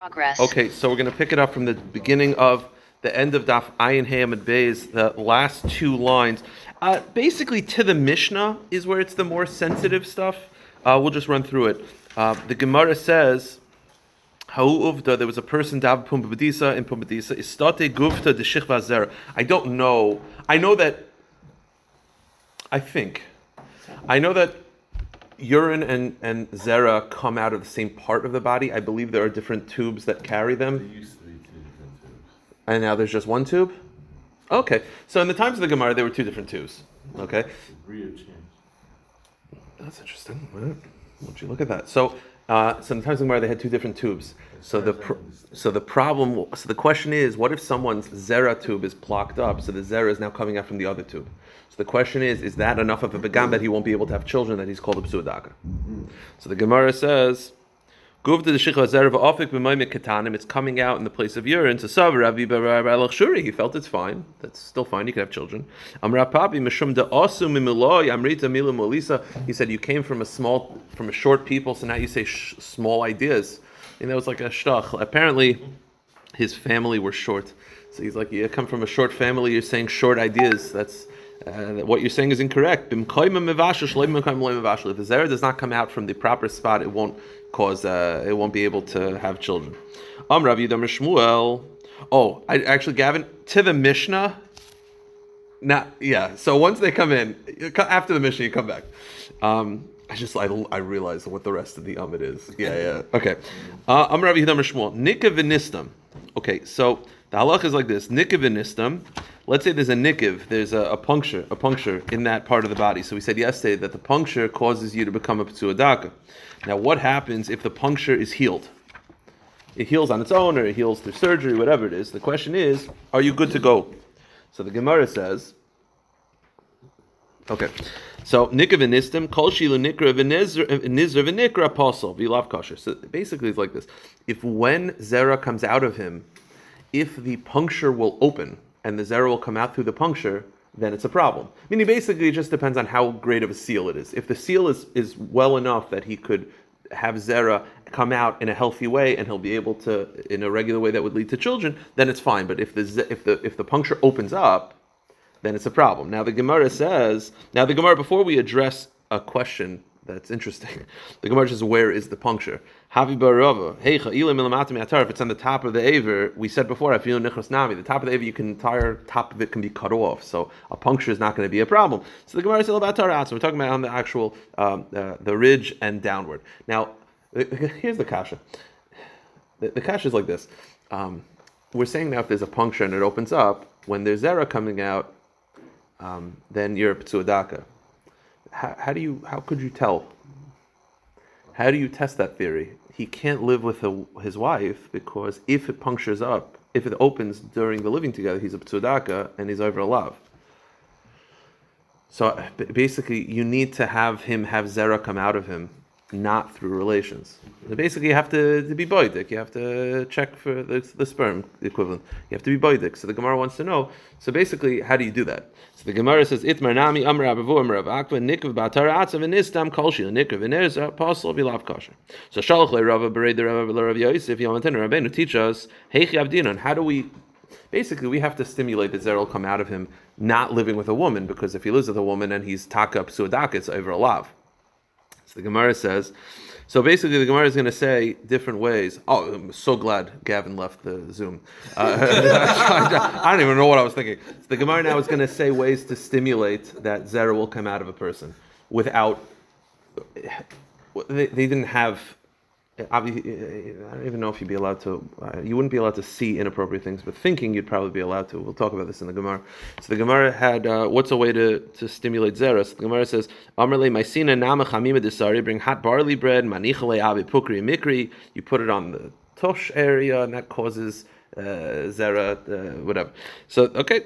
Progress. Okay, so we're going to pick it up from the beginning of the end of Daf Ayin Hamid Bays, the last two lines. Uh, basically, to the Mishnah is where it's the more sensitive stuff. Uh, we'll just run through it. Uh, the Gemara says, there was a person, Dav Pumbedisa in Pumbedisa, Istate Gufta de. I don't know. I know that, I think, I know that urine and, and zera come out of the same part of the body. I believe there are different tubes that carry them. used to be two different tubes. And now there's just one tube? Okay. So in the times of the Gemara, there were two different tubes. Okay. That's interesting. Why don't you look at that? So, uh, so in the times of the Gemara, they had two different tubes. So the pr- so the problem, so the question is, what if someone's zera tube is blocked up, so the zera is now coming out from the other tube? So the question is, is that enough of a begam that he won't be able to have children that he's called a pseudaka? So the Gemara says. It's coming out in the place of urine. So. He felt it's fine. That's still fine. You can have children. He said you came from a small, from a short people, so now you say sh- small ideas. And that was like a shtach. Apparently, his family were short. So he's like, you come from a short family. You're saying short ideas. That's uh, what you're saying is incorrect. If the zera does not come out from the proper spot, it won't cause. Uh, it won't be able to have children. Um, Yidam Shmuel. Oh, I, actually, Gavin, to the Mishnah. Now, yeah. So once they come in, after the Mishnah, you come back. Um, I just I, I realize what the rest of the Amid is. Yeah, yeah. Okay. Uh, I'm Rav Yidam Shmuel. Nika v'nistam. Okay, so the halach is like this: Nika v'nistam. Let's say there's a nikiv, there's a, a puncture, a puncture in that part of the body. So we said yesterday that the puncture causes you to become a psuadaka. Now, what happens if the puncture is healed? It heals on its own, or it heals through surgery, whatever it is. The question is, are you good to go? So the Gemara says, okay. So nikra v'nistim kol shilu nikra v'nizr v'nikra apostle v'lav kosher. So basically, it's like this: if when zera comes out of him, if the puncture will open and the zera will come out through the puncture, then it's a problem. I Meaning, basically, it just depends on how great of a seal it is. If the seal is is well enough that he could have zera come out in a healthy way and he'll be able to in a regular way that would lead to children, then it's fine. But if the if the if the puncture opens up, then it's a problem. Now the Gemara says, now the Gemara before we address a question that's interesting, the Gemara says, where is the puncture? If it's on the top of the aver, we said before, I feel nichras nami. The top of the aver, you can entire top of it can be cut off, so a puncture is not going to be a problem. So the Gemara says about. So we're talking about on the actual um, uh, the ridge and downward. Now here's the kasha. The, the kasha is like this. Um, we're saying now if there's a puncture and it opens up, when there's zera coming out, um, then you're a psuadaka. How, how do you? How could you tell? How do you test that theory? He can't live with a, his wife because if it punctures up, if it opens during the living together, he's a psuadaka and he's over a love. So basically, you need to have him have zera come out of him, not through relations. Basically, you have to, to be boidik. You have to check for the, the sperm equivalent. You have to be boidik. So the Gemara wants to know. So basically, how do you do that? So the Gemara says, "Itmar nami amar abavu amar avakva nikv b'atar atzav v'nistam kolshi nikv v'nerz apostle v'lav kosher." So shalach le Rava bered the Rava le Rav Yosef Yomatan Rabbeinu teach us Heichi Avdinon. How do we basically we have to stimulate that zera will come out of him not living with a woman because if he lives with a woman and he's taka psuadaka, it's over a lav. The Gemara says, so basically the Gemara is going to say different ways. Oh, I'm so glad Gavin left the Zoom. Uh, I don't even know what I was thinking. The Gemara now is going to say ways to stimulate that zera will come out of a person without. They, they didn't have. Obviously, I don't even know if you'd be allowed to. Uh, you wouldn't be allowed to see inappropriate things, but thinking you'd probably be allowed to. We'll talk about this in the Gemara. So the Gemara had uh, what's a way to, to stimulate zera? So the Gemara says, "Amrle ma'isina nama chamima desari." Bring hot barley bread, manichale abi pukri mikri. You put it on the tosh area, and that causes uh, zera, uh, whatever. So okay,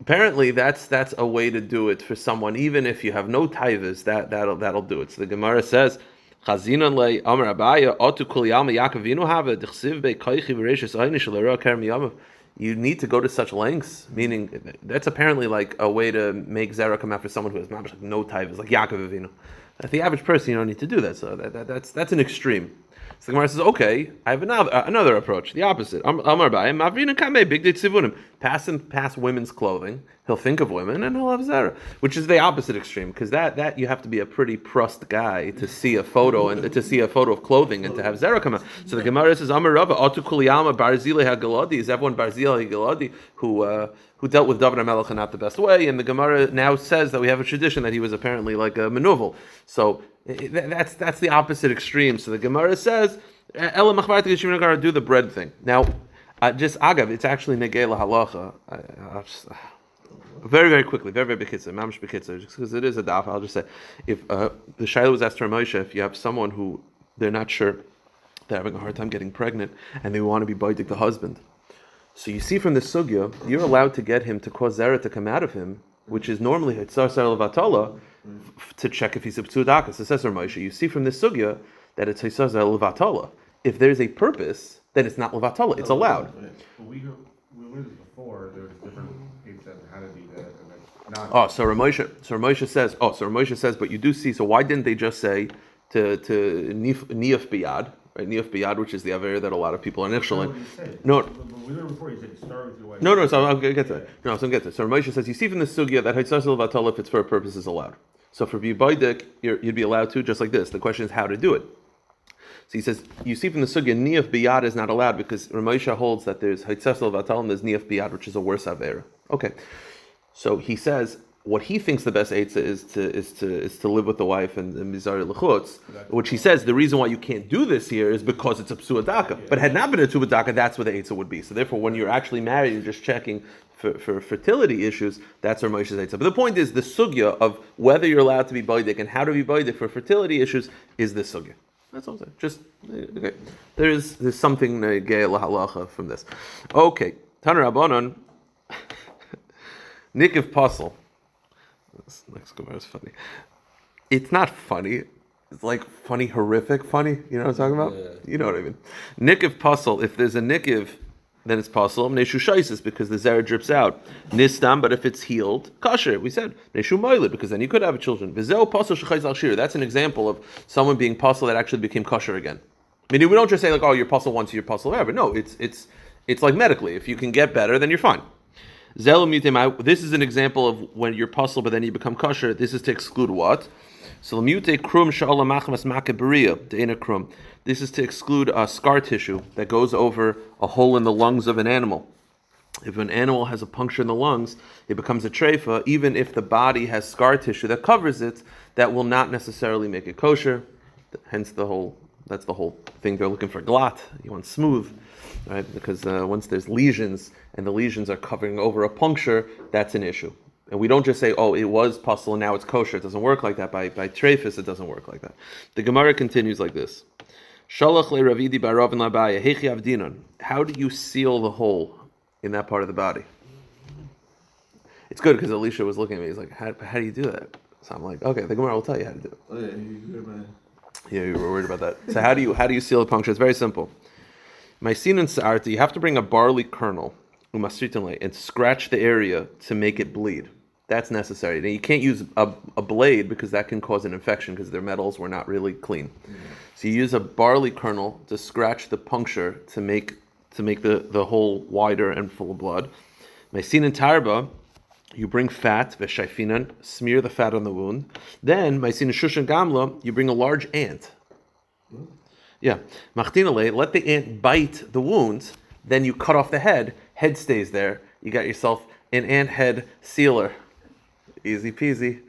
apparently that's that's a way to do it for someone, even if you have no taivas. That that'll that'll do it. So the Gemara says. Chazinon le Amar Abaye Otu Kul Yama Yaakov Have Dechsiv Be L'Ra Kerem Yamav. You need to go to such lengths, meaning that's apparently like a way to make zera come after someone who has no type, It's like Yaakov Avinu. At the average person, you don't need to do that. So that, that, that's that's an extreme. So the Gemara says, okay, I have another uh, another approach, the opposite. Am- Amar Abaye, Mavrina Kameh, big tzivunim. Pass and pass women's clothing. He'll think of women and he'll have zera, which is the opposite extreme because that that you have to be a pretty prust guy to see a photo and to see a photo of clothing and to have zera come out. So the Gemara says, Amar Rava, Atu Kuliyama Barzilai HaGiladi. Is everyone Barzilai HaGiladi who uh, who dealt with David HaMelech in not the best way? And the Gemara now says that we have a tradition that he was apparently like a manuval. So eh, that's that's the opposite extreme. So the Gemara says, Ela Machvarti Geshim do the bread thing. Now, uh, just agav, it's actually. I- I'll just- Very, very quickly, very, very bekitzer, mamish bekitzer, just because it is a daf. I'll just say, if uh, the shaila was asked to Ramosha, if you have someone who they're not sure, they're having a hard time getting pregnant, and they want to be baidik the husband. So you see from the sugya, you're allowed to get him to cause zera to come out of him, which is normally hitzar levatala, to check if he's a psudakas. So says Ramosha. You see from this sugya that it's hitzar levatala. If there's a purpose, then it's not levatala. It's allowed. We, learned before, there was different on how to do that, and like, not. Oh, so Ramosha, so Ramosha says, oh, so Ramosha says, but you do see, so why didn't they just say to, to Nif, Niaf Biyad, right? Niaf Biyad, which is the Aver that a lot of people are That's initial not in. what he said. No. But but we learned before, he said, start with your wife. No, no, so I'm going to get to that. No, so I'm get to that. So Ramosha says, you see from the Sugya that Hitzar Silvatala, if it's for a purpose, is allowed. So for Bibaidik, you'd be allowed to, just like this. The question is how to do it. So he says, you see from the Sugya, Niaf Biyad is not allowed because Ramosha holds that there's Hitzar Silvatala and there's Niaf Biyad, which is a worse Aver. Okay. So he says what he thinks the best eitzah is to is to is to live with the wife and, and mizari lechutz, which he says the reason why you can't do this here is because it's a psuadaka. But had not been a psua daka, that's where the eitzah would be. So therefore, when you're actually married, you're just checking for, for fertility issues. That's where Moshe's eitzah. But the point is the sugya of whether you're allowed to be baidik and how to be baidik for fertility issues is the sugya. That's all I'm saying. Just okay. There is there's something uh, gay lahalacha from this. Okay, Taner Rabbanon. Nikiv Puzzle. Gemara is funny. It's not funny. It's like funny, horrific funny. You know what I'm talking about? You know what I mean. Nick Nikiv Puzzle. If there's a nick Nikiv, then it's puzzle. Neshu Shaisis because the Zera drips out. Nistam, but if it's healed, Kasher. We said Neshu Moilid because then you could have children. Vizel Puzzle Shechayz Al Shir. That's an example of someone being puzzle that actually became kosher again. Meaning we don't just say like, oh, you're puzzle once, you're puzzle ever. No, it's it's it's like medically. If you can get better, then you're fine. This is an example of when you're puzzled, but then you become kosher. This is to exclude what? So krum krum. This is to exclude uh, scar tissue that goes over a hole in the lungs of an animal. If an animal has a puncture in the lungs, it becomes a treifa. Even if the body has scar tissue that covers it, that will not necessarily make it kosher. Hence the whole. That's the whole thing. They're looking for glat. You want smooth, right? Because uh, once there's lesions and the lesions are covering over a puncture, that's an issue. And we don't just say, "Oh, it was puzzle and now it's kosher." It doesn't work like that. By by trephis, it doesn't work like that. The Gemara continues like this: Shalach le Ravidi labaya hechi avdinon. How do you seal the hole in that part of the body? It's good because Alicia was looking at me. He's like, how, "How do you do that?" So I'm like, "Okay, the Gemara will tell you how to do it." Oh, yeah, you hear. Yeah, you were worried about that. So how do you how do you seal a puncture? It's very simple. Mycin and sa'arta, you have to bring a barley kernel, and scratch the area to make it bleed. That's necessary. Now you can't use a, a blade because that can cause an infection because their metals were not really clean. So you use a barley kernel to scratch the puncture to make to make the, the hole wider and full of blood. Mycin and tarba, you bring fat, veshaifinan, smear the fat on the wound. Then, mycin shushan gamla, you bring a large ant. Yeah, machtinale, let the ant bite the wound. Then you cut off the head. Head stays there. You got yourself an ant head sealer. Easy peasy.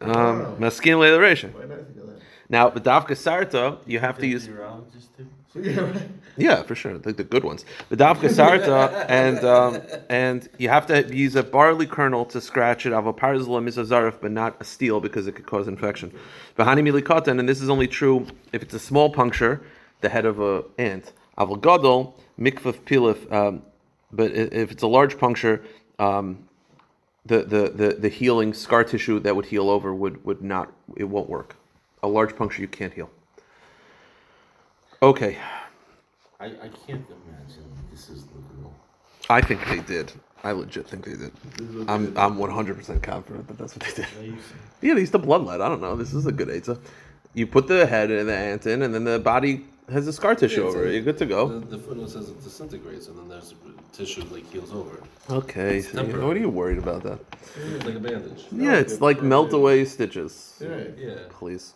Um, Maskin leiteration. Why did I think of that? Now, the davka sarta, you have to use. Urologist too? So, yeah, for sure. The, the good ones. The davka sarta, and um, and you have to use a barley kernel to scratch it. Avaparzla misazarif, but not a steel because it could cause infection. Bahani milikatan, and this is only true if it's a small puncture, the head of a ant. Avogadol mikvaf pilif, um, but if it's a large puncture, um, the, the, the, the healing scar tissue that would heal over would, would not it won't work. A large puncture you can't heal. Okay. I, I can't imagine this is literal. I think they did. I legit think they did. This is what I'm I'm 100 percent confident that that's what they did. Yeah, they used to bloodlet. I don't know. This is a good Eitzah. You put the head and the ant in, and then the body has a scar tissue Yeah, over it. You're good to go. The, the footnote says it disintegrates, and then there's tissue like heals over. Okay, so you- what are you worried about that? It's like a bandage. Yeah, oh, it's like melt away stitches. Right. Yeah. Please.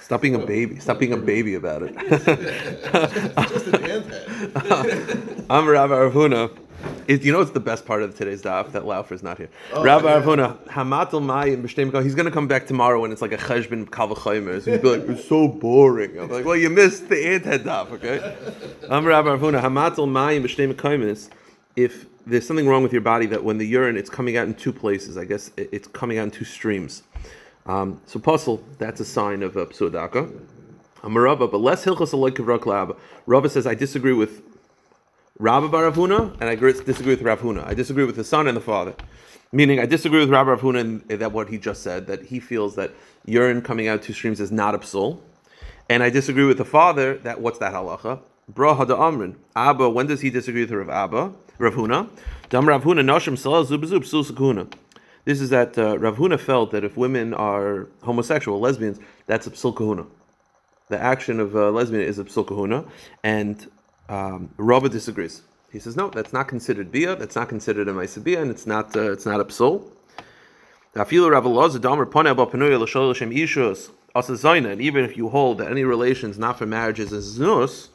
Stop being a oh. baby. Stop being a baby about it. Just an. I'm Rabbi Arvuna. It, you know what's the best part of today's daf? That Laufer's not here. Oh, Rabbi yeah. Arvuna, Hamatul Mayim b'shteim He's going to come back tomorrow when it's like a cheshbon kavachomer. He's be like, it's so boring. I'm like, well, you missed the ant head daf, okay? I'm Rabbi Arvuna. Hamatul Mayim b'shteim. If there's something wrong with your body that when the urine, it's coming out in two places. I guess it's coming out in two streams. Um, so puzzle, that's a sign of a pseudaka. Amarabba, but less hilchos aloy kivrak lab. Says I disagree with Rabba Bar Ravuna, and I disagree with Rav Huna. I disagree with the son and the father. Meaning, I disagree with Rabbi Rav Huna in that what he just said, that he feels that urine coming out two streams is not a psul. And I disagree with the father that what's that halacha? Bra hada amrin. Abba, when does he disagree with Rav Abba? Rav Huna. Dam Rav Huna nashim zubazub psul. This is that uh, Rav Huna felt that if women are homosexual, lesbians, that's a psul kahuna. The action of a lesbian is a psul kahuna, and um, disagrees. He says, no, that's not considered bia, that's not considered a maisa and it's not uh, it's not a psul. And even if you hold that any relations not for marriages is znus.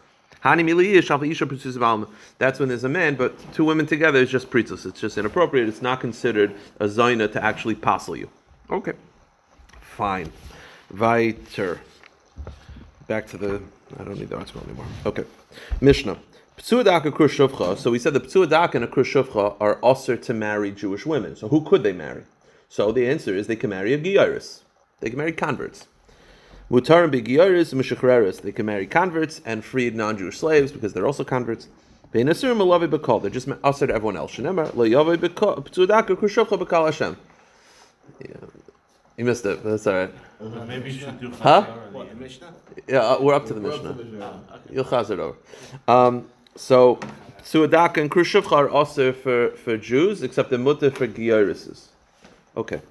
That's when there's a man, but two women together is just pritzus. It's just inappropriate. It's not considered a zayna to actually passel you. Okay, fine. Weiter. Back to the. I don't need the article anymore. Okay, Mishnah. Ptsuadaka Krushuvcha. So we said the Ptsuadaka and a are also to marry Jewish women. So who could they marry? So the answer is they can marry a Giyaris. They can marry converts. Mutar and Giyaris and They can marry converts and freed non-Jewish slaves because they're also converts. They're just usher to everyone else. Shenemar Lo Yavai Bekal. Ptsuadaka Krushuvcha Bekal Hashem. Yeah. You missed it, but that's all right. Maybe you should do Huh? What, the Mishnah? Yeah, uh, we're up to the We're up to Mishnah. the Mishnah. You'll chaz it over. Um, so, Suadaka and Krushuvcha are also for, for Jews, except the mutter for Giyarises. Okay.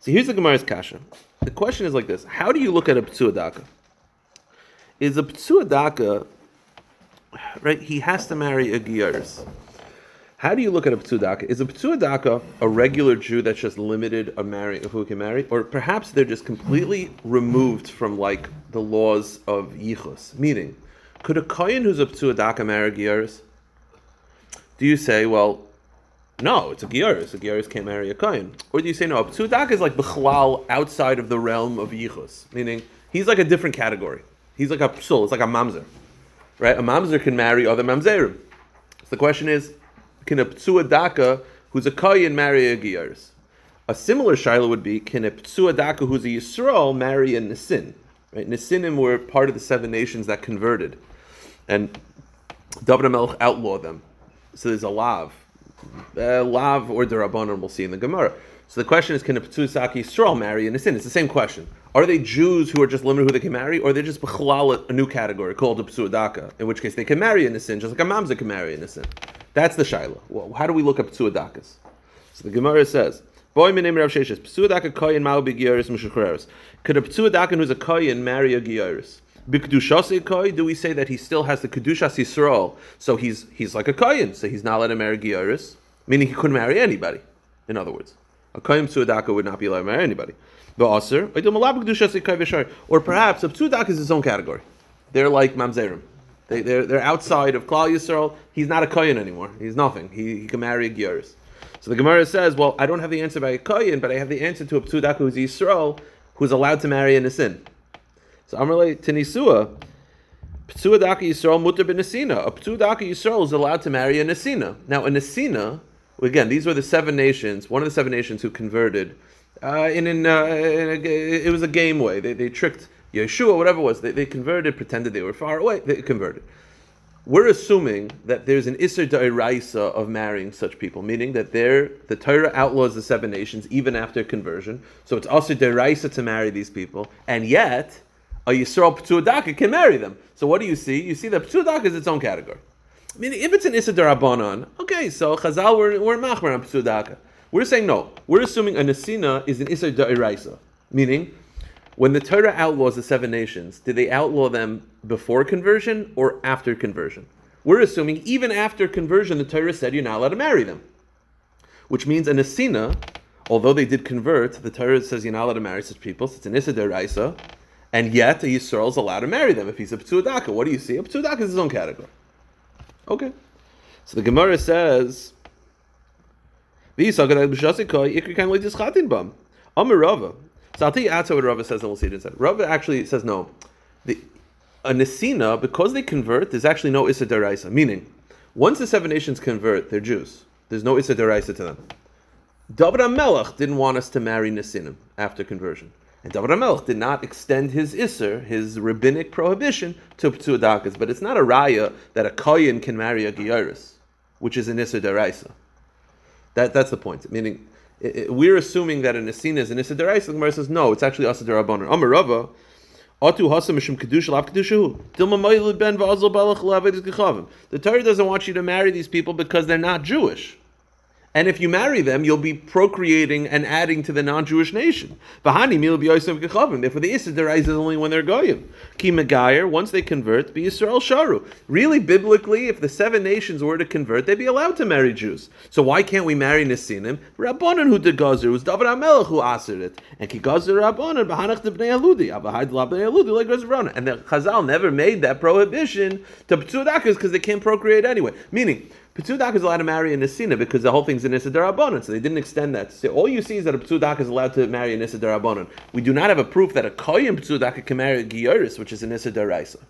So here's the Gemara's kasha. The question is like this: How do you look at a ptsuadaka? Is a ptsuadaka right? He has to marry a giyaris. How do you look at a ptsuadaka? Is a ptsuadaka a regular Jew that's just limited of marrying who can marry, or perhaps they're just completely removed from like the laws of yichus? Meaning, could a kohen who's a ptsuadaka marry a giyaris? Do you say, well, no, it's a giyaris. A giyaris can't marry a kohen. Or do you say no? A ptsuadaka is like bichlal outside of the realm of yichus, meaning he's like a different category. He's like a psul. It's like a mamzer, right? A mamzer can marry other mamzerim. So the question is, can a ptsuadaka who's a kohen marry a giyaris? A similar shaila would be, can a ptsuadaka who's a yisrael marry a nisin? Right? Nisinim were part of the seven nations that converted, and David Melech outlawed them. So there's a lav, lav or derabanan. We'll see in the Gemara. So the question is, can a ptsuadaka yisrael marry a nisin? It's the same question. Are they Jews who are just limited who they can marry, or are they just b'chalal a new category called a ptsuadaka? In which case they can marry a nisin, just like a mamzer can marry a nisin. That's the shaila. Well, how do we look at ptsuadakas? So the Gemara says, "Boy minim Rav Sheshes, ptsuadaka koyin b'giyaris m'shachreres." Could a ptsuadaka who's a koyin marry a giyaris? B'kedushas koy, do we say that he still has the kedushas yisrael? So he's he's like a koyin, so he's not allowed to marry giyaris, meaning he couldn't marry anybody. In other words, a koyin ptsuadaka would not be allowed to marry anybody. Or perhaps a ptsuadaka is his own category. They're like mamzerim. They, they're, they're outside of Klal Yisrael. He's not a kohen anymore. He's nothing. He, he can marry a. So the Gemara says, well, I don't have the answer by a kohen, but I have the answer to a ptudaka who's Yisrael, who's allowed to marry a Nisin. So Amrle to Nisua, ptudaka Yisrael mutter ben A ptudaka Yisrael is allowed to marry a Nisina. Now a Nisina, again, these were the seven nations, one of the seven nations who converted. Uh, in, in, uh, in a, it was a game way. They, they tricked Yehoshua, whatever it was, they, they converted, pretended they were far away, they converted. We're assuming that there's an Isser Da'iraisa of marrying such people, meaning that they're, the Torah outlaws the seven nations even after conversion. So it's also Da'iraisa to marry these people, and yet a Yisrael P'tuadaka can marry them. So what do you see? You see that P'tuadaka is its own category. I mean, if it's an Isser Da'rabanan, okay, so Chazal, we're, we're machmer on P'tuadaka. We're saying no. We're assuming a Nesina is an Isser Da'iraisa, meaning When the Torah outlaws the seven nations, did they outlaw them before conversion or after conversion? We're assuming even after conversion, the Torah said you're not allowed to marry them. Which means a Nesina, although they did convert, the Torah says you're not allowed to marry such people, so it's an Issa Deraisa, and yet a Yisrael is allowed to marry them if he's a ptuadaka. What do you see? A ptuadaka is his own category. Okay. So the Gemara says, Amarava. So I'll tell you outside what Rava says, and we'll see it inside. Rava actually says no. The a Nesina, because they convert, there's actually no Issa Deraisa. Meaning, once the seven nations convert, they're Jews. There's no Issa Deraisa to them. David HaMelech didn't want us to marry Nesinim after conversion. And David HaMelech did not extend his Isser, his rabbinic prohibition, to Ptsuadakas. But it's not a raya that a Kohen can marry a Gyaris, which is an Isser Deraisa. That, that's the point. Meaning, i- i- we're assuming that a Nesina is an Deraisa. The Gemara says, no, it's actually Asa. Amar Rava, Atu hasa mishum kedusha lav kedushahu. Dilma moilud ben v'azal balach lavedis gechavim. The Torah doesn't want you to marry these people because they're not Jewish. And if you marry them, you'll be procreating and adding to the non-Jewish nation. Therefore, the Issa derises only when they're goyim. Ki once they convert, be Yisrael sharu. Really, biblically, if the seven nations were to convert, they'd be allowed to marry Jews. So why can't we marry Nesinim? Rabbanan who did gazer was David HaMelech who asked it. And ki gazer Rabbanan b'hanach de bnei Aludi. Abahad la bnei Aludi like gazer Rabbanan. And the Chazal never made that prohibition to Ptsudakas because they can't procreate anyway. Meaning, Ptsudak is allowed to marry a Nesina because the whole thing's an Issa Darabonon, so they didn't extend that. So all you see is that a Ptsudak is allowed to marry an Issa Darabonon. We do not have a proof that a Koyim Ptsudak can marry a Gioris, which is an Issa Daraisa.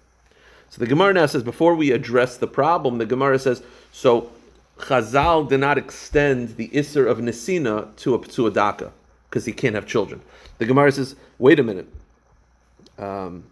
So the Gemara now says, before we address the problem, the Gemara says, so Chazal did not extend the Isser of Nesina to a Ptsuadaka because he can't have children. The Gemara says, wait a minute. Um,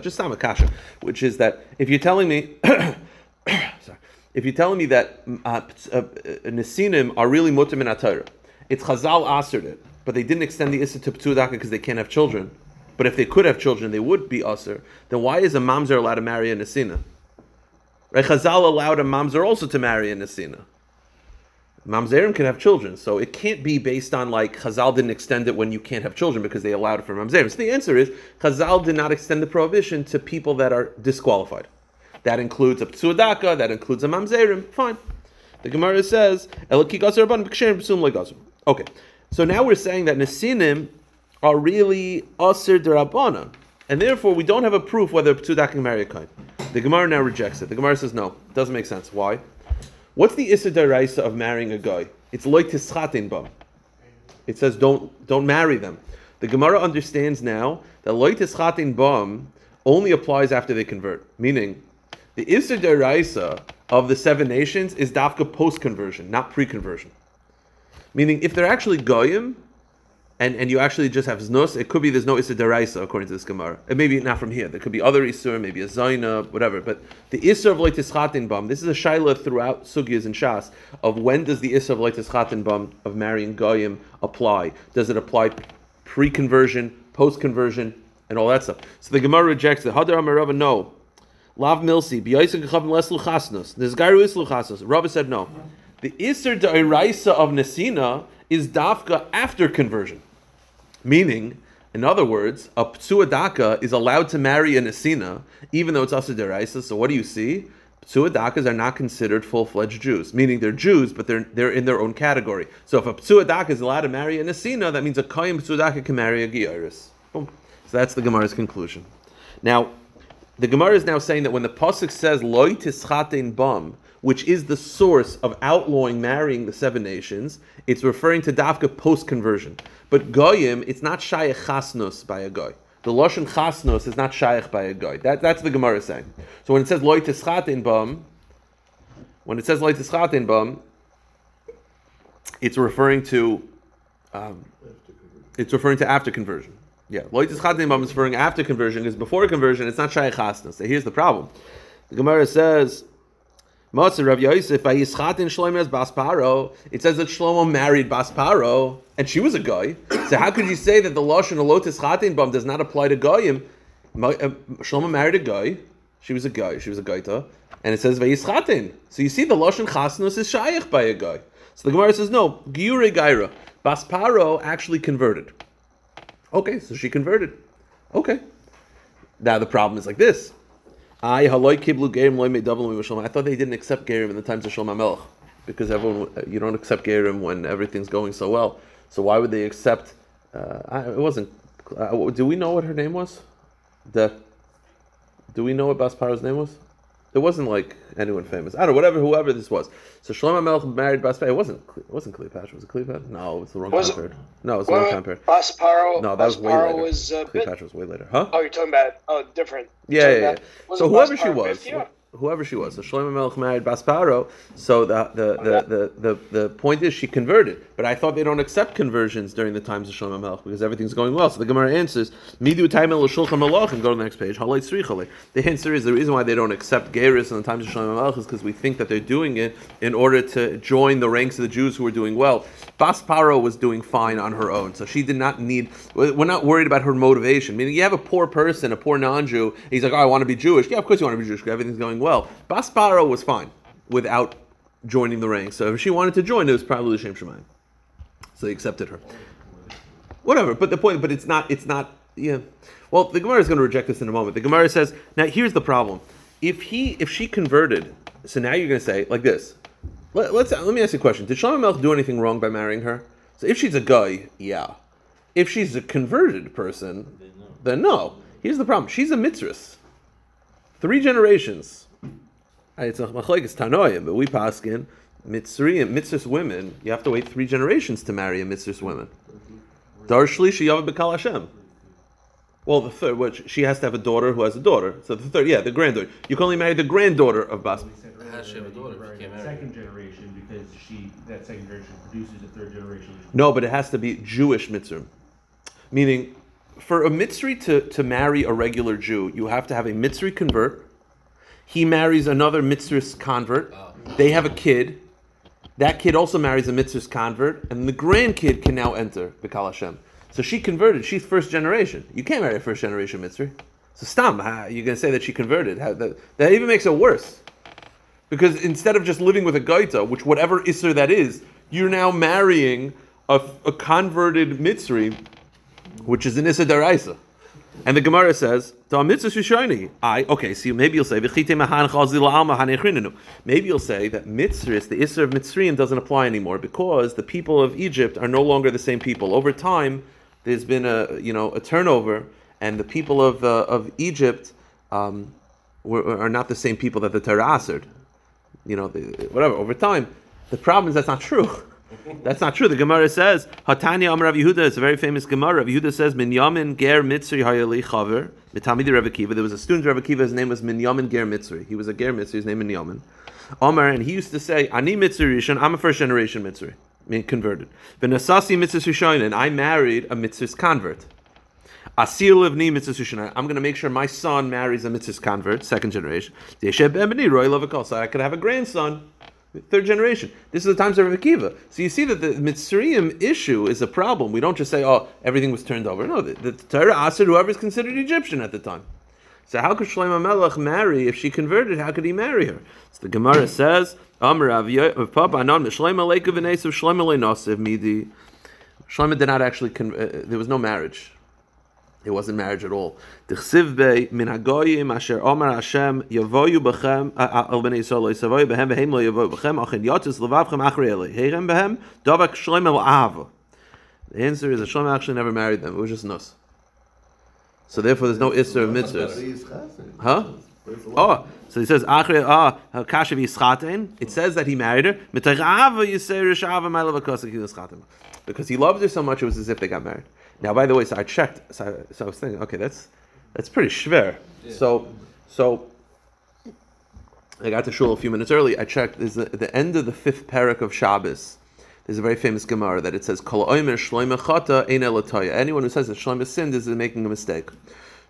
Just some akasha, which is that if you're telling me, sorry, if you're telling me that uh, uh, uh, nesinim are really mutar min atayra, it's Chazal asered it, but they didn't extend the issa to ptudaka because they can't have children. But if they could have children, they would be aser. Then why is a mamzer allowed to marry a nesina? Right? Chazal allowed a mamzer also to marry a nesina. Mamzerim can have children, so it can't be based on like Chazal didn't extend it when you can't have children because they allowed it for Mamzerim. So the answer is Chazal did not extend the prohibition to people that are disqualified. That includes a psuadaka, that includes a Mamzerim. Fine. The Gemara says, "Elaki gazer rabban b'ksherim b'sum. Okay, so now we're saying that Nesinim are really Aser derabana, and therefore we don't have a proof whether psuadaka can marry a kain. The Gemara now rejects it. The Gemara says no, doesn't make sense. Why? What's the Issa Daraisa of marrying a guy? It's like tischatin bam. It says don't don't marry them. The Gemara understands now that loy tischatin bam only applies after they convert. Meaning, the Issa Daraisa of the seven nations is dafka post conversion, not pre conversion. Meaning, if they're actually goyim, and, and you actually just have znos, it could be there's no Issa Daraisa according to this Gemara. And maybe not from here. There could be other Isur, maybe a Zaina, whatever. But the Isser of Loitis Chatinbam, this is a Shaila throughout Sugyas and Shas of when does the Isser of Loitis Chatinbam of marrying Goyim apply? Does it apply pre conversion, post conversion, and all that stuff? So the Gemara rejects it. Hadar Amarava, no. Lav Milsi, B'yaisa Gechavim Les Luchasnos. Gairu Is Luchasnos. Rava said no. The Isser Da'iraisa of Nesina is Dafka after conversion. Meaning, in other words, a psuadaka is allowed to marry a nesina, even though it's asa deraisa. So what do you see? Psuadakas are not considered full-fledged Jews, meaning they're Jews, but they're they're in their own category. So if a psuadaka is allowed to marry a nesina, that means a koyim psuadaka can marry a giyaris. Boom. So that's the Gemara's conclusion. Now, the Gemara is now saying that when the pasuk says loy tischatein bam, which is the source of outlawing marrying the seven nations, it's referring to dafka post conversion. But goyim, it's not shayach chasnos by a goy. The lashon chasnos is not shayach by a goy. That, that's the Gemara saying. So when it says loy tischatein bam, when it says loy tischatein bam, it's referring to um, it's referring to after conversion. Yeah, loitis chatin bam is referring after conversion because before conversion it's not shayach chasnas. So here's the problem. The Gemara says, "Matzah Rav Yosef vayischatin Shlomo as Basparo." It says that Shlomo married Basparo, and she was a guy. So how could you say that the lashon of lotis chatin bam does not apply to goyim? Uh, Shlomo married a guy. She was a guy. She was a gaita, and it says vayischatin. So you see, the lashon chasnos is shayach by a guy. So the Gemara says, no, Giure Gaira. Basparo actually converted. Okay, so she converted. Okay. Now the problem is like this. I thought they didn't accept gerim in the times of Shlomo Melech because everyone you don't accept gerim when everything's going so well. So why would they accept? Uh, I, it wasn't. Uh, do we know what her name was? The. Do we know what Basparo's name was? It wasn't like anyone famous. I don't know, whatever, whoever this was. So Shlomo Melech married Basparo. It wasn't. It wasn't Cleopatra. Was it Cleopatra? No, it's the wrong Was time it- period. No, it's the wrong time period. Basparo. No, that was way Basparo later. was uh, Cleopatra was way later, huh? Oh, you're talking about oh different. Yeah, yeah, yeah. So whoever she was, 50 or- whoever she was, so Shlomo Melech married Basparo. So the the, the, the, the the point is she converted, but I thought they don't accept conversions during the times of Shlomo Melech because everything's going well. So the Gemara answers, "Midu taimel l'shulchan malach," and go to the next page. The answer is the reason why they don't accept Geras in the times of Shlomo Melech is because we think that they're doing it in order to join the ranks of the Jews who are doing well. Basparo was doing fine on her own, so she did not need. We're not worried about her motivation. Meaning, you have a poor person, a poor non-Jew. He's like, "Oh, I want to be Jewish." Yeah, of course you want to be Jewish. Everything's going well. Basparo was fine without joining the ranks. So if she wanted to join, it was probably Shem Shemayim. So they accepted her. Whatever. But the point, but it's not. It's not. Yeah. Well, the Gemara is going to reject this in a moment. The Gemara says, now here's the problem. If he, if she converted, so now you're going to say like this. Let, let's let me ask you a question. Did Shlomo Melech do anything wrong by marrying her? So if she's a guy, yeah. If she's a converted person, then no. Here's the problem. She's a mitzvah. Three generations. It's a machlekes tanoim, but we paskin mitzriim mitzvah women. You have to wait three generations to marry a mitzvah woman. Dar shlishi yavad bekal Hashem. Well, the third, which she has to have a daughter who has a daughter. So the third, yeah, the granddaughter. You can only marry the granddaughter of Bas. We said How does she have a daughter if you right, can't marry Second generation, because she, that second generation produces a third generation. No, but it has to be Jewish mitzvah. Meaning, for a mitzri to, to marry a regular Jew, you have to have a mitzri convert. He marries another mitzvah convert. They have a kid. That kid also marries a mitzvah convert, and the grandkid can now enter Bikal Hashem. So she converted. She's first generation. You can't marry a first generation mitzri. So stam, how, you're going to say that she converted. How, that, that even makes it worse. Because instead of just living with a gaita, which whatever isser that is, you're now marrying a, a converted mitzri, which is an issa daraisa. And the Gemara says. I okay. So maybe you'll say. Maybe you'll say that mitzvahs, the issa of mitzrayim, doesn't apply anymore because the people of Egypt are no longer the same people. Over time, there's been a you know a turnover, and the people of uh, of Egypt um, were, are not the same people that the Torah answered you know, the, whatever, over time. The problem is that's not true. That's not true. The Gemara says, Hatanya Amar Rav Yehuda, it's a very famous Gemara. Rav Yehuda says, Minyamin Ger Mitzri Hayali Chaver, Mitamidi Rav Akiva. There was a student of Rav Akiva, his name was Minyamin Ger Mitzri. He was a Ger Mitzri, his name Minyamin. Omar, and he used to say, Ani Mitzri I'm a first generation Mitzri, meaning converted. Benasasi Mitzri Rishon, and I married a Mitzri's convert. Asil Livni Mitzvah. I'm going to make sure my son marries a Mitzvah convert, second generation. So I could have a grandson, third generation. This is the times of Rav Akiva. So you see that the Mitzrayim issue is a problem. We don't just say, oh, everything was turned over. No, the, the Torah asked whoever is considered Egyptian at the time. So how could Shlomo Melech marry if she converted? How could he marry her? So the Gemara says, Yo- Papa. Shlomo did not actually. Con- uh, there was no marriage. It wasn't marriage at all. T'chsiv be min hagoyim asher omar Hashem yavoyu bechem al bnei Yisrael yisavoyu behem vehem lo yavoyu bechem achin yotis levavchem achrei elei heirem behem davak shloim el ahava. The answer is that Shlomo actually never married them. It was just nus. So therefore, there's no isser of mitzvahs. Huh? Oh, so he says ah. It says that he married her mitayava yiserish ava ma'lavakosik yischatein because he loved her so much. It was as if they got married. Now, by the way, so I checked. So I, so I was thinking, okay, that's that's pretty schwer. So, so I got to shul a few minutes early. I checked. There's the, the end of the fifth parak of Shabbos. There's a very famous Gemara that it says, "Kol oimer shloime chata ein elatoya." Anyone who says that shloime sinned is making a mistake.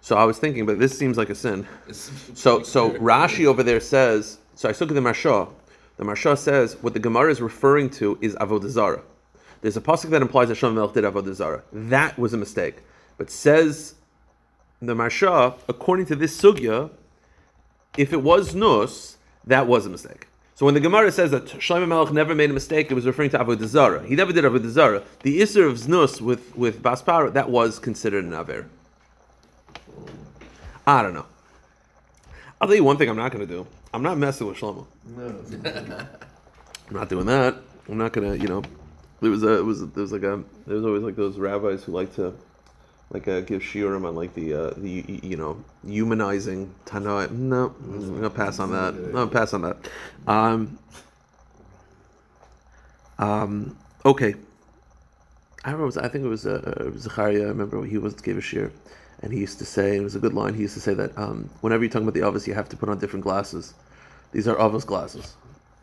So I was thinking, but this seems like a sin. So, so Rashi over there says. So I took the Maharsha. The Maharsha says what the Gemara is referring to is avodah. There's a pasuk that implies that Shlomo Melech did avodah zarah. That was a mistake. But says the Maharsha, according to this sugya, if it was nus, that was a mistake. So So when the Gemara says that Shlomo Melech never made a mistake, it was referring to Avodah Zarah. He never did Avodah Zarah. The Isser of Znus with, with Baspara, that was considered an Aver. I don't know. I'll tell you one thing I'm not going to do. I'm not messing with Shlomo. No. I'm not doing that. I'm not going to, you know. There was a, it was, there was like a, there was always like those rabbis who like to, like uh, give shiurim on like the, uh, the, you know, humanizing Tanai. No, I'm gonna pass on that. I'm gonna pass on that. Um, um, okay. I remember, was, I think it was uh, uh, Zachariah. I remember he was gave a shir, and he used to say, it was a good line. He used to say that um, whenever you're talking about the Avos, you have to put on different glasses. These are Avos glasses.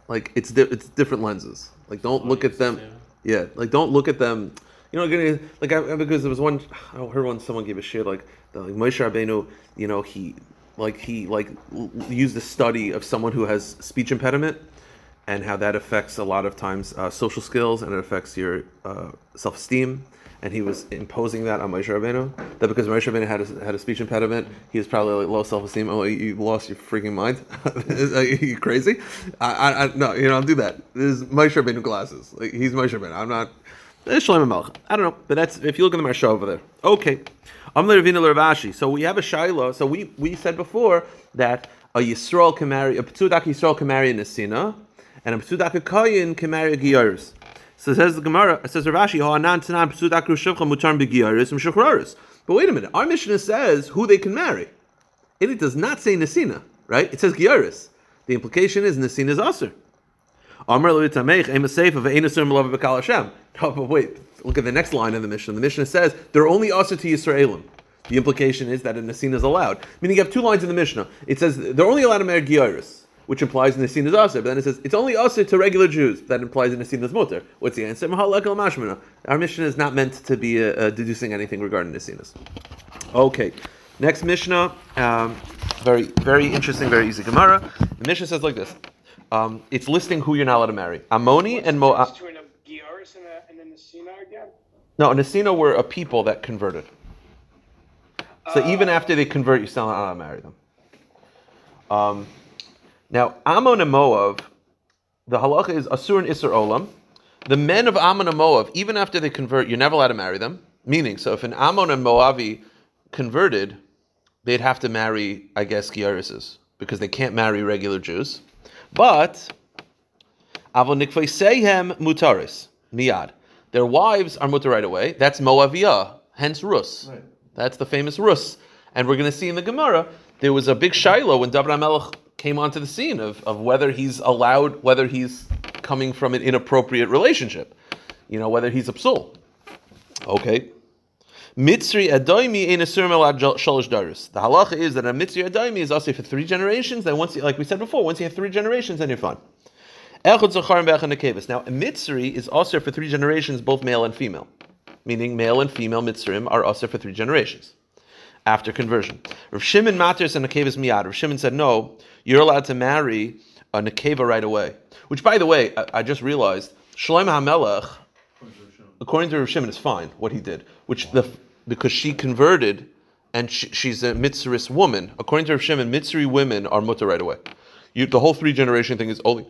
Like it's di- it's different lenses. Like don't look at them. Yeah, like don't look at them. You know, like I, because there was one I heard one someone gave a shit like the, like Moshe Rabbeinu. You know, he like he like used the study of someone who has speech impediment and how that affects a lot of times uh, social skills and it affects your uh, self esteem. And he was imposing that on Moshe Rabbeinu that because Moshe Rabbeinu had a, had a speech impediment, he was probably like low self esteem. Oh, you, lost your freaking mind? Are you crazy? I, I, I no, you don't do that. This is Moshe Rabbeinu glasses. Like he's Moshe Rabbeinu. I'm not. Eh, Shlomo I don't know, but that's if you look at the Maharsha over there. Okay. So we have a shaila. So we we said before that a Yisrael can marry a Yisrael can marry a Nesina, and a Petzudak Kayin can marry a Giyaris. So says the Gemara, it says Ravashi, Ha'anan Mutar Begiyaris. But wait a minute, our Mishnah says who they can marry. And it does not say Nesina, right? It says Giyaris. The implication is Nesina is Aser. No, oh, but wait, look at the next line of the Mishnah. The Mishnah says they're only usher to Yisraelim. The implication is that a Nesin is allowed. Meaning you have two lines in the Mishnah. It says they're only allowed to marry Giyaris, which implies Nesin is usher. But then it says it's only usher to regular Jews. That implies Nesin is mutter. What's the answer? Mahalak al mashmana. Our Mishnah is not meant to be uh, uh, deducing anything regarding Nesinas. Okay. Next Mishnah, um, very very interesting, very easy Gemara. The Mishnah says like this. Um, it's listing who you're not allowed to marry. Ammoni and Moab. Between a Gioris and, a, and then the Sina again? No, Nesina were a people that converted. So even after they convert, you still not allowed to marry them. Um, now, Ammon and Moab, the halacha is Asur and Isser Olam. The men of Ammon and Moab, even after they convert, you're never allowed to marry them. Meaning, so if an Ammon and Moabi converted, they'd have to marry, I guess, Giarises, because they can't marry regular Jews. But Avon Sehem Mutaris, Miyad. Their wives are mutar right away. That's Moaviyah, hence Rus. That's the famous Rus. And we're going to see in the Gemara, there was a big Shiloh when David HaMelech came onto the scene of, of whether he's allowed, whether he's coming from an inappropriate relationship. You know, whether he's a psul. Okay. Mitzri Adoimi melad shalosh daris. The halacha is that a Mitzri Adoimi is also for three generations. Then once, you, like we said before, once you have three generations, then you're fine. Now, a Mitzri is also for three generations, both male and female. Meaning, male and female Mitzrim are also for three generations after conversion. Rav Shimon matters and nekevus miyad. Rav Shimon said, no, you're allowed to marry a nekeva right away. Which, by the way, I, I just realized Shlomo HaMelech, according to Rav Shimon, is fine what he did. Which the because she converted and she, she's a Mitzris woman. According to Rav Shimon, Mitzri women are mutter right away. You, the whole three generation thing is only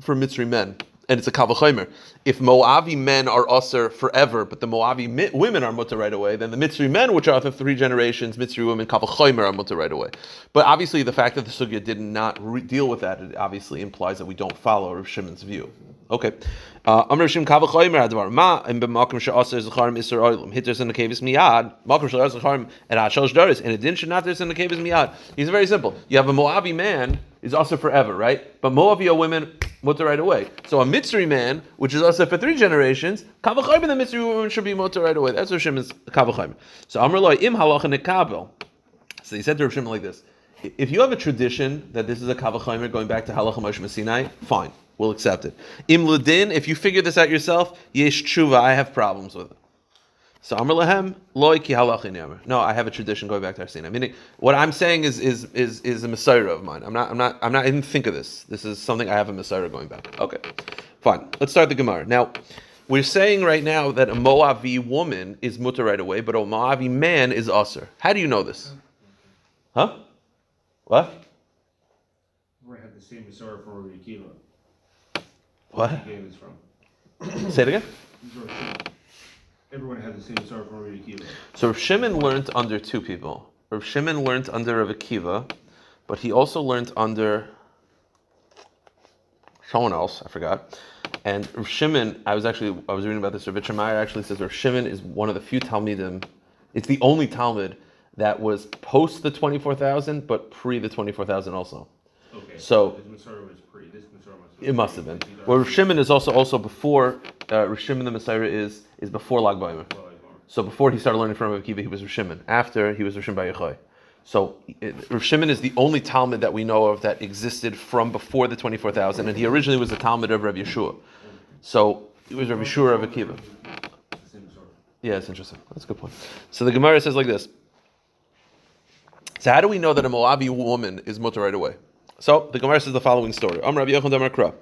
for Mitzri men, and it's a kavachomer. If Moavi men are usher forever, but the Moavi mi- women are mutter right away, then the Mitzri men, which are the three generations, Mitzri women kavachomer are mutter right away. But obviously, the fact that the sugya did not re- deal with that, it obviously implies that we don't follow Rav Shimon's view. Okay. Uh, Amr Shim kavachomer advar ma im b'makom she'aser zacharim iser oilim hitters in the caves miyad makom she'aser zacharim and ashal shdaris and it didn't should there's in the caves miyad. He's very simple. You have a Moavi man is also forever, right? But Moabite women mutter right away. So a Mitzri man, which is also for three generations, kavachayim the Mitzri woman should be mutter right away. That's what Shem is kavachayim. So Amr loy im halacha nekabel. So he said to Rav Shimon like this: If you have a tradition that this is a kavachayim going back to halacha Moshe Sinai, fine, we'll accept it. Im ledin, if you figure this out yourself, yesh tshuva, I have problems with it. So Amr Lahem, loy ki halachin. No, I have a tradition going back to Arsina. Meaning, what I'm saying is is is is a Masora of mine. I'm not I'm not I'm not I didn't think of this. This is something I have a Masora going back. Okay, fine. Let's start the Gemara. Now, we're saying right now that a Moavi woman is mutter right away, but a Moavi man is usher. How do you know this? Huh? What? We have the same Masora for Rabbi Akiva. What? He gave his from. Say it again. Everyone had the same story from Rabbi Akiva. So Rav Shimon learned under two people. Rav Shimon learned under Rav Akiva, but he also learned under someone else. I forgot. And Rav Shimon, I was actually I was reading about this. Rav Meyer actually says Rav Shimon is one of the few Talmidim. It's the only Talmid that was post the twenty four thousand, but pre the twenty four thousand also. Okay. So- his Masora was pre. This. It must have been. Well, Rav Shimon is also also before uh, Rav Shimon the Messiah is is before Lag BaOmer. So before he started learning from Rav he was Rav Shimon. After he was Rav Shimon Yochai. So it, Rav Shimon is the only Talmid that we know of that existed from before the twenty four thousand, and he originally was the Talmid of Rav Yehoshua. So it was Rav Yehoshua Rav Akiva. Yeah, it's interesting. That's a good point. So the Gemara says like this. So how do we know that a Moabi woman is mutter right away? So the Gemara says the following story. Amr Rabbi Yochanan Amar Kra.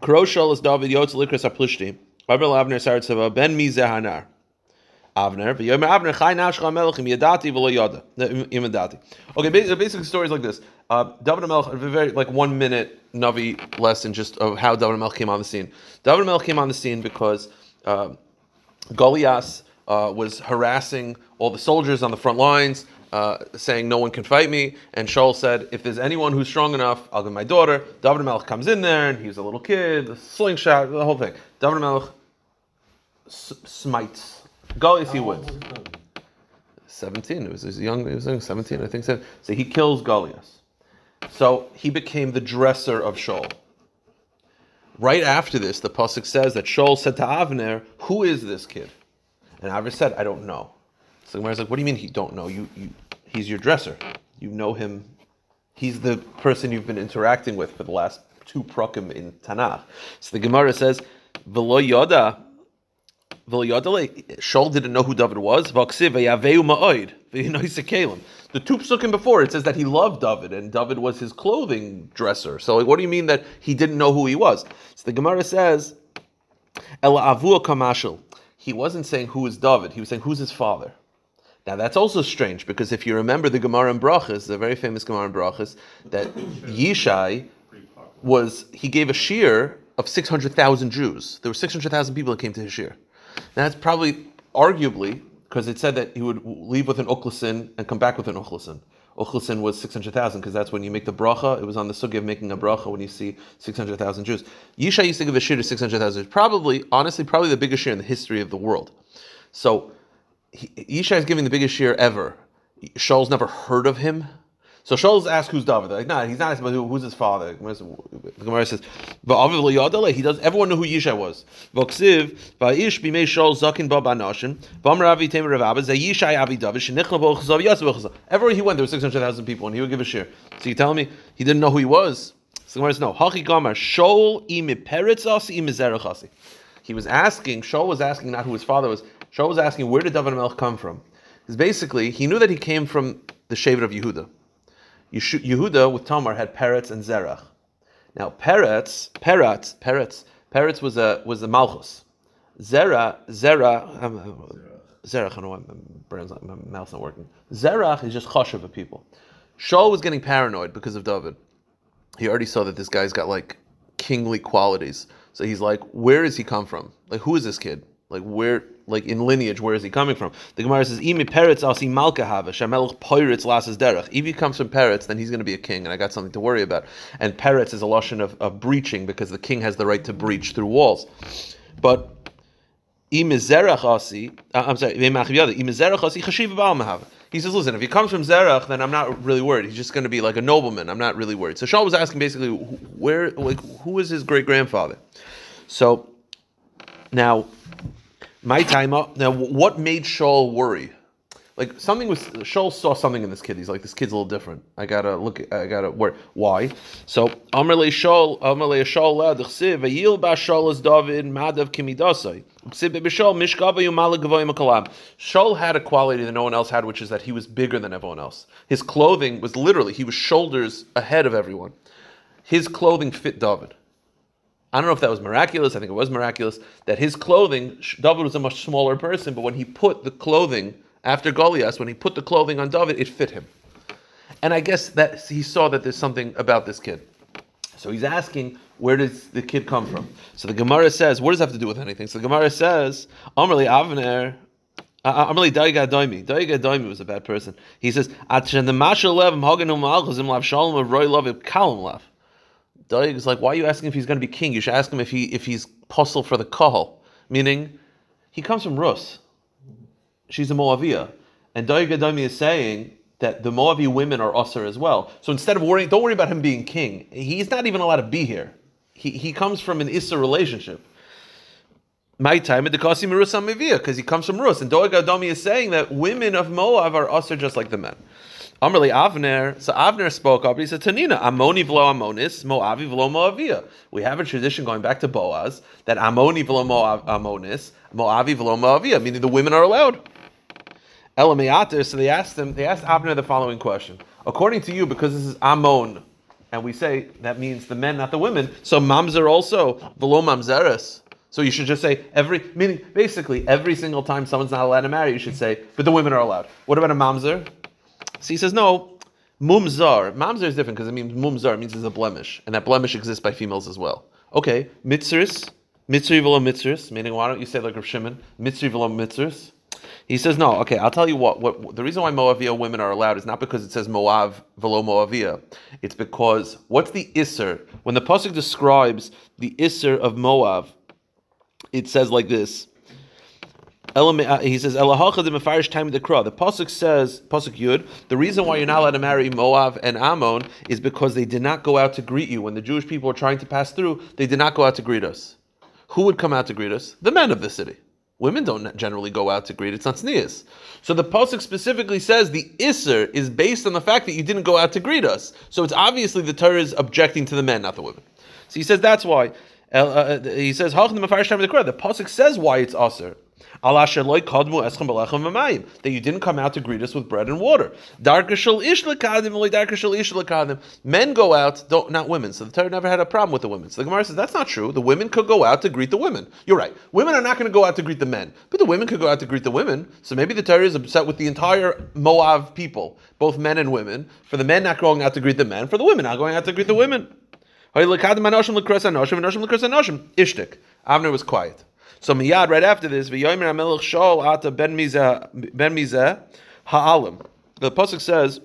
Kro shal is David yotz likras aplishti. Abel Avner Saratzava ben mi zehanar. Avner, v'yomer Avner chai nashcha melech im yadati v'lo yada. Im yadati. Okay, basic, basic story is like this. Uh, David Melech, a very like one minute Navi lesson just of how David Melech came on the scene. David Melech came on the scene because uh, Goliath uh, was harassing all the soldiers on the front lines, uh, saying, No one can fight me. And Shaul said, If there's anyone who's strong enough, I'll give my daughter. David Melch comes in there, and he's a little kid, the slingshot, the whole thing. David Melch s- smites. Goliath, he wins. 17. It was, he was young, he was young, 17, I think. So so he kills Goliath. So he became the dresser of Shaul. Right after this, the pasuk says that Shaul said to Avner, "Who is this kid?" And Avner said, "I don't know." So the Gemara's like, "What do you mean he don't know? You, you, he's your dresser. You know him. He's the person you've been interacting with for the last two prakim in Tanakh." So the Gemara says, "V'lo yoda." V'lo yoda Shaul didn't know who David was. The two psukim before it says that he loved David and David was his clothing dresser. So what do you mean that he didn't know who he was? So the Gemara says, "El avua kamashal." He wasn't saying who is David. He was saying who's his father. Now that's also strange because if you remember the Gemara in Brachas, the very famous Gemara in Brachas, that Yishai was he gave a shear of six hundred thousand Jews. There were six hundred thousand people that came to his shear. Now that's probably arguably because it said that he would leave with an uklasin and come back with an uklasin. Uklasin was six hundred thousand because that's when you make the bracha. It was on the sugi of making a bracha when you see six hundred thousand Jews. Yishai used to give a shear to six hundred thousand. Probably, honestly, probably the biggest shear in the history of the world. So he, Yishai is giving the biggest shear ever. Shaul's never heard of him. So Shaul's asked who's David. They're like, nah, he's not asking who, who's his father. The Gemara says, "Va'aviv lo yadale." He does. Everyone knew who Yishai was. V'oksiv va'ish b'mei Shaul zakin ba banashin. V'amravi temer Rav Abba zayishai avi David shenichla bo chzav yas. Everywhere he went, there were six hundred thousand people, and he would give a share. So you telling me he didn't know who he was? So the Gemara says, no. Hachi gamar Shaul imi peretz asi imi zerach asi. He was asking. Shaul was asking not who his father was. Shaul was asking where did David Melch come from? Because basically he knew that he came from the Shevet of Yehuda. Yehuda with Tamar had Peretz and Zerach. Now Peretz, Peretz, Peretz, Peretz was a was a Malchus. Zerah, Zerah, um, Zerach. I don't know why my brain's not, my mouth's not working. Zerach is just chashav of people. Shaul was getting paranoid because of David. He already saw that this guy's got like kingly qualities. So he's like, where does he come from? Like, who is this kid? Like, where, like in lineage, where is he coming from? The Gemara says, Imi Peretz asi malka hava, shamelch poiritz lasas derech. If he comes from Peretz, then he's going to be a king, and I got something to worry about. And Peretz is a lotion of, of breaching, because the king has the right to breach through walls. But Imizerach asi, uh, I'm sorry, Imizerach asi chashiv ba'al. He says, listen, if he comes from Zerach, then I'm not really worried. He's just going to be like a nobleman. I'm not really worried. So Shaul was asking basically, where, like, who is his great grandfather? So now, my time up. Now, what made Shaul worry? Like something was Shaul saw something in this kid. He's like, this kid's a little different. I gotta look. I gotta worry. Why? So Amrle Shaul, Amrle Shaul la d'chsiv vayil ba Shaul is David madav kimidasai. D'chsiv b'Shaul mishkava yumala gavoyim. Shaul had a quality that no one else had, which is that he was bigger than everyone else. His clothing was literally he was shoulders ahead of everyone. His clothing fit David. I don't know if that was miraculous. I think it was miraculous that his clothing. David was a much smaller person, but when he put the clothing after Goliath, when he put the clothing on David, it fit him. And I guess that he saw that there's something about this kid. So he's asking, where does the kid come from? So the Gemara says, what does that have to do with anything? So the Gemara says, Amrli Avner, Amrli Daiga Daimi. Daiga Daimi was a bad person. He says, Atchen the Mashal Lev Haganum Malchazim Lav Shalom of Roy Love Kalam Lav. Doeg is like, why are you asking if he's going to be king? You should ask him if he if he's puzzle for the kahal, meaning he comes from Rus. She's a Moavia, and Daimi is saying that the Moavi women are usher as well. So instead of worrying, don't worry about him being king. He's not even allowed to be here. He, he comes from an Issa relationship. My time at the Kasim Rus because he comes from Rus. And Doeg is saying that women of Moab are usher just like the men. Amrli Avner, so Avner spoke up. And he said, Tanina, Amoni v'lo Amonis, Moavi v'lo Moavia. We have a tradition going back to Boaz that Amoni v'lo Amonis, Moavi v'lo Moavia, meaning the women are allowed. Elameater, so they asked them, they asked Avner the following question. According to you, because this is Amon, and we say that means the men, not the women, so mamzer also, velo mamzeres. So you should just say every, meaning basically every single time someone's not allowed to marry, you should say, but the women are allowed. What about a mamzer? So he says, no, mumzar. Mamzer is different because it means mumzar, means it's a blemish, and that blemish exists by females as well. Okay, mitzris, mitzri velo mitzris, meaning why don't you say like Rav Shimon, mitzri velo mitzris? He says, no, okay, I'll tell you what, what the reason why Moavia women are allowed is not because it says Moav velo Moavia. It's because, what's the Isser? When the Pasuk describes the Isser of Moav, it says like this. Elame- He says, "Elahacha the mefarish time the kra." The pasuk says, pasuk yud. The reason why you're not allowed to marry Moab and Ammon is because they did not go out to greet you when the Jewish people were trying to pass through. They did not go out to greet us. Who would come out to greet us? The men of the city. Women don't generally go out to greet. It's not sneas. So the pasuk specifically says the iser is based on the fact that you didn't go out to greet us. So it's obviously the Torah is objecting to the men, not the women. So he says that's why. Uh, uh, he says the pasuk says why it's aser. That you didn't come out to greet us with bread and water. Men go out, don't, not women. So the Torah never had a problem with the women. So the Gemara says that's not true. The women could go out to greet the women. You're right. Women are not going to go out to greet the men, but the women could go out to greet the women. So maybe the Torah is upset with the entire Moab people, both men and women, for the men not going out to greet the men, for the women not going out to greet the women. Ishtik. Avner was quiet. So miyad right after this, v'yomer hamelech shol ata ben mizeh ben mizeh ha'alim. The pasuk says.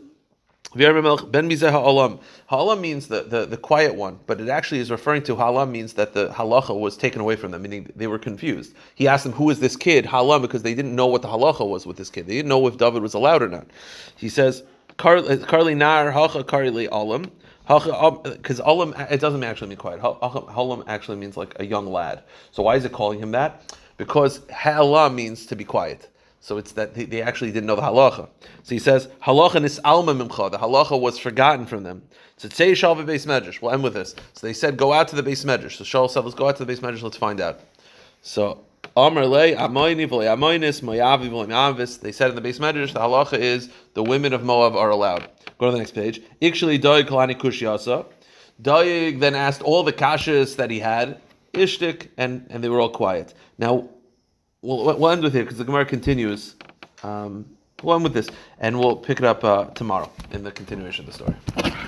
v'yomer hamelech Ben mizeh ha'alam. Ha'alam means the, the, the quiet one, but it actually is referring to ha'alam means that the halacha was taken away from them, meaning they were confused. He asked them, "Who is this kid?" Ha'alam, because they didn't know what the halacha was with this kid. They didn't know if David was allowed or not. He says, "Karli nar hacha karli alam." Because um, Olam, it doesn't actually mean quiet. Olam actually means like a young lad. So why is it calling him that? Because Ha'ala means to be quiet. So it's that they actually didn't know the halacha. So he says, halacha is alma mimcha. The halacha was forgotten from them. So say shalva base medrash. We'll end with this. So they said, go out to the base medrash. So Shaul said, let's go out to the base medrash. Let's find out. So They said in the base medrash, the halacha is the women of Moab are allowed. Go to the next page. Ikshali Doeg kalani kushyasa. Doig then asked all the kashas that he had, ishtik, and, and they were all quiet. Now, we'll, we'll end with here because the Gemara continues. Um, we'll end with this, and we'll pick it up uh, tomorrow in the continuation of the story.